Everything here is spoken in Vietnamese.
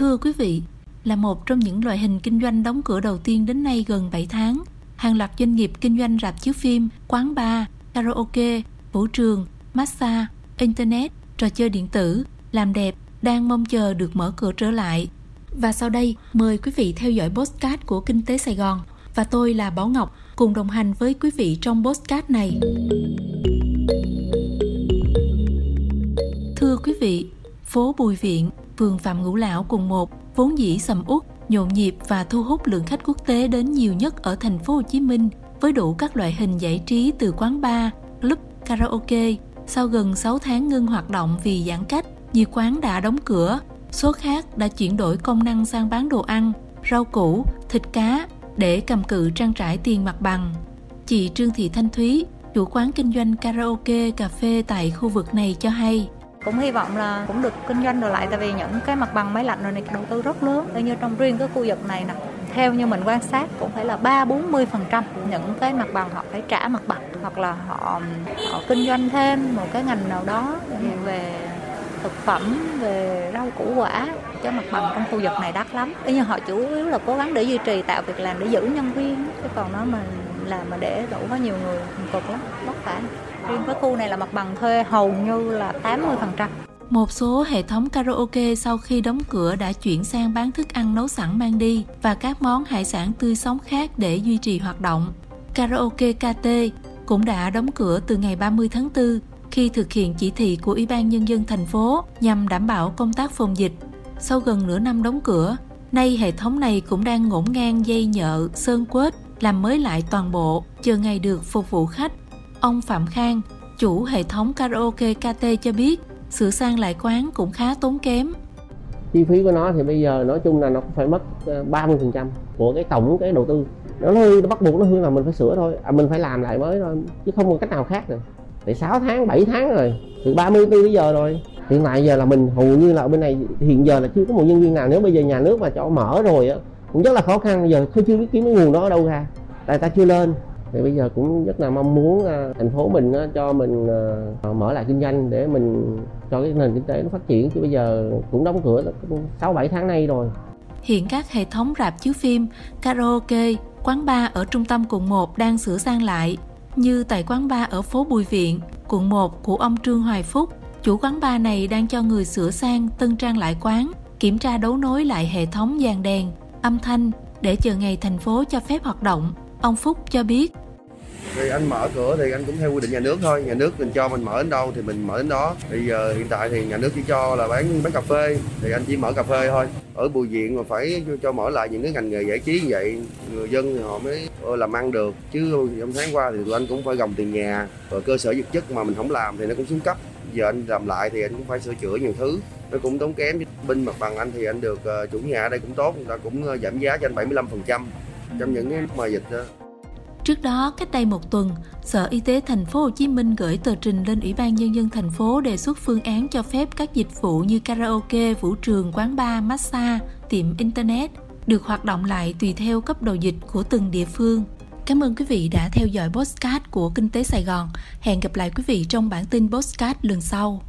Thưa quý vị, là một trong những loại hình kinh doanh đóng cửa đầu tiên đến nay gần 7 tháng, hàng loạt doanh nghiệp kinh doanh rạp chiếu phim, quán bar, karaoke, vũ trường, massage, internet, trò chơi điện tử, làm đẹp đang mong chờ được mở cửa trở lại. Và sau đây, mời quý vị theo dõi postcard của Kinh tế Sài Gòn và tôi là Bảo Ngọc cùng đồng hành với quý vị trong postcard này. Thưa quý vị, phố Bùi Viện, phường Phạm Ngũ Lão quận 1 vốn dĩ sầm uất, nhộn nhịp và thu hút lượng khách quốc tế đến nhiều nhất ở thành phố Hồ Chí Minh với đủ các loại hình giải trí từ quán bar, club, karaoke. Sau gần 6 tháng ngưng hoạt động vì giãn cách, nhiều quán đã đóng cửa, số khác đã chuyển đổi công năng sang bán đồ ăn, rau củ, thịt cá để cầm cự trang trải tiền mặt bằng. Chị Trương Thị Thanh Thúy, chủ quán kinh doanh karaoke, cà phê tại khu vực này cho hay cũng hy vọng là cũng được kinh doanh rồi lại, tại vì những cái mặt bằng máy lạnh rồi này, đầu tư rất lớn. Tuy như trong riêng cái khu vực này nè, theo như mình quan sát, cũng phải là ba bốn mươi phần trăm những cái mặt bằng họ phải trả mặt bằng, hoặc là họ họ kinh doanh thêm một cái ngành nào đó về thực phẩm, về rau củ quả cho mặt bằng trong khu vực này đắt lắm. Tuy nhiên họ chủ yếu là cố gắng để duy trì tạo việc làm để giữ nhân viên, chứ còn nó mà làm mà để đủ quá nhiều người, cực lắm, vất vả riêng với khu này là mặt bằng thuê hầu như là 80% một số hệ thống karaoke sau khi đóng cửa đã chuyển sang bán thức ăn nấu sẵn mang đi và các món hải sản tươi sống khác để duy trì hoạt động. Karaoke KT cũng đã đóng cửa từ ngày 30 tháng 4 khi thực hiện chỉ thị của Ủy ban Nhân dân thành phố nhằm đảm bảo công tác phòng dịch. Sau gần nửa năm đóng cửa, nay hệ thống này cũng đang ngổn ngang dây nhợ, sơn quết, làm mới lại toàn bộ, chờ ngày được phục vụ khách. Ông Phạm Khang, chủ hệ thống karaoke KT cho biết, sửa sang lại quán cũng khá tốn kém. Chi phí của nó thì bây giờ nói chung là nó phải mất ờ, 30% của cái tổng cái đầu tư. Nó hư, nó bắt buộc nó hư là mình phải sửa thôi, à, mình phải làm lại mới thôi, chứ không có cách nào khác rồi. Phải 6 tháng, 7 tháng rồi, từ 34 bây giờ rồi. Hiện tại giờ là mình hầu như là bên này hiện giờ là chưa có một nhân viên nào nếu bây giờ nhà nước mà cho mở rồi á cũng rất là khó khăn giờ chưa biết kiếm cái nguồn đó ở đâu ra tại ta chưa lên thì bây giờ cũng rất là mong muốn à, thành phố mình à, cho mình à, mở lại kinh doanh để mình cho cái nền kinh tế nó phát triển. Chứ bây giờ cũng đóng cửa sáu bảy tháng nay rồi. Hiện các hệ thống rạp chiếu phim, karaoke, quán bar ở trung tâm quận 1 đang sửa sang lại, như tại quán bar ở phố Bùi Viện, quận 1 của ông Trương Hoài Phúc. Chủ quán bar này đang cho người sửa sang, tân trang lại quán, kiểm tra đấu nối lại hệ thống dàn đèn, âm thanh để chờ ngày thành phố cho phép hoạt động. Ông Phúc cho biết. Thì anh mở cửa thì anh cũng theo quy định nhà nước thôi. Nhà nước mình cho mình mở đến đâu thì mình mở đến đó. Bây giờ hiện tại thì nhà nước chỉ cho là bán bán cà phê. Thì anh chỉ mở cà phê thôi. Ở bùi viện mà phải cho mở lại những cái ngành nghề giải trí như vậy, người dân thì họ mới ờ, làm ăn được. Chứ trong tháng qua thì tụi anh cũng phải gồng tiền nhà. Và cơ sở vật chất mà mình không làm thì nó cũng xuống cấp. Giờ anh làm lại thì anh cũng phải sửa chữa nhiều thứ. Nó cũng tốn kém. Bên mặt bằng anh thì anh được ờ, chủ nhà ở đây cũng tốt. Người ta cũng ờ, giảm giá cho anh 75 phần trăm trong những cái mà dịch đó. Trước đó, cách đây một tuần, Sở Y tế thành phố Hồ Chí Minh gửi tờ trình lên Ủy ban nhân dân thành phố đề xuất phương án cho phép các dịch vụ như karaoke, vũ trường, quán bar, massage, tiệm internet được hoạt động lại tùy theo cấp độ dịch của từng địa phương. Cảm ơn quý vị đã theo dõi postcard của Kinh tế Sài Gòn. Hẹn gặp lại quý vị trong bản tin postcard lần sau.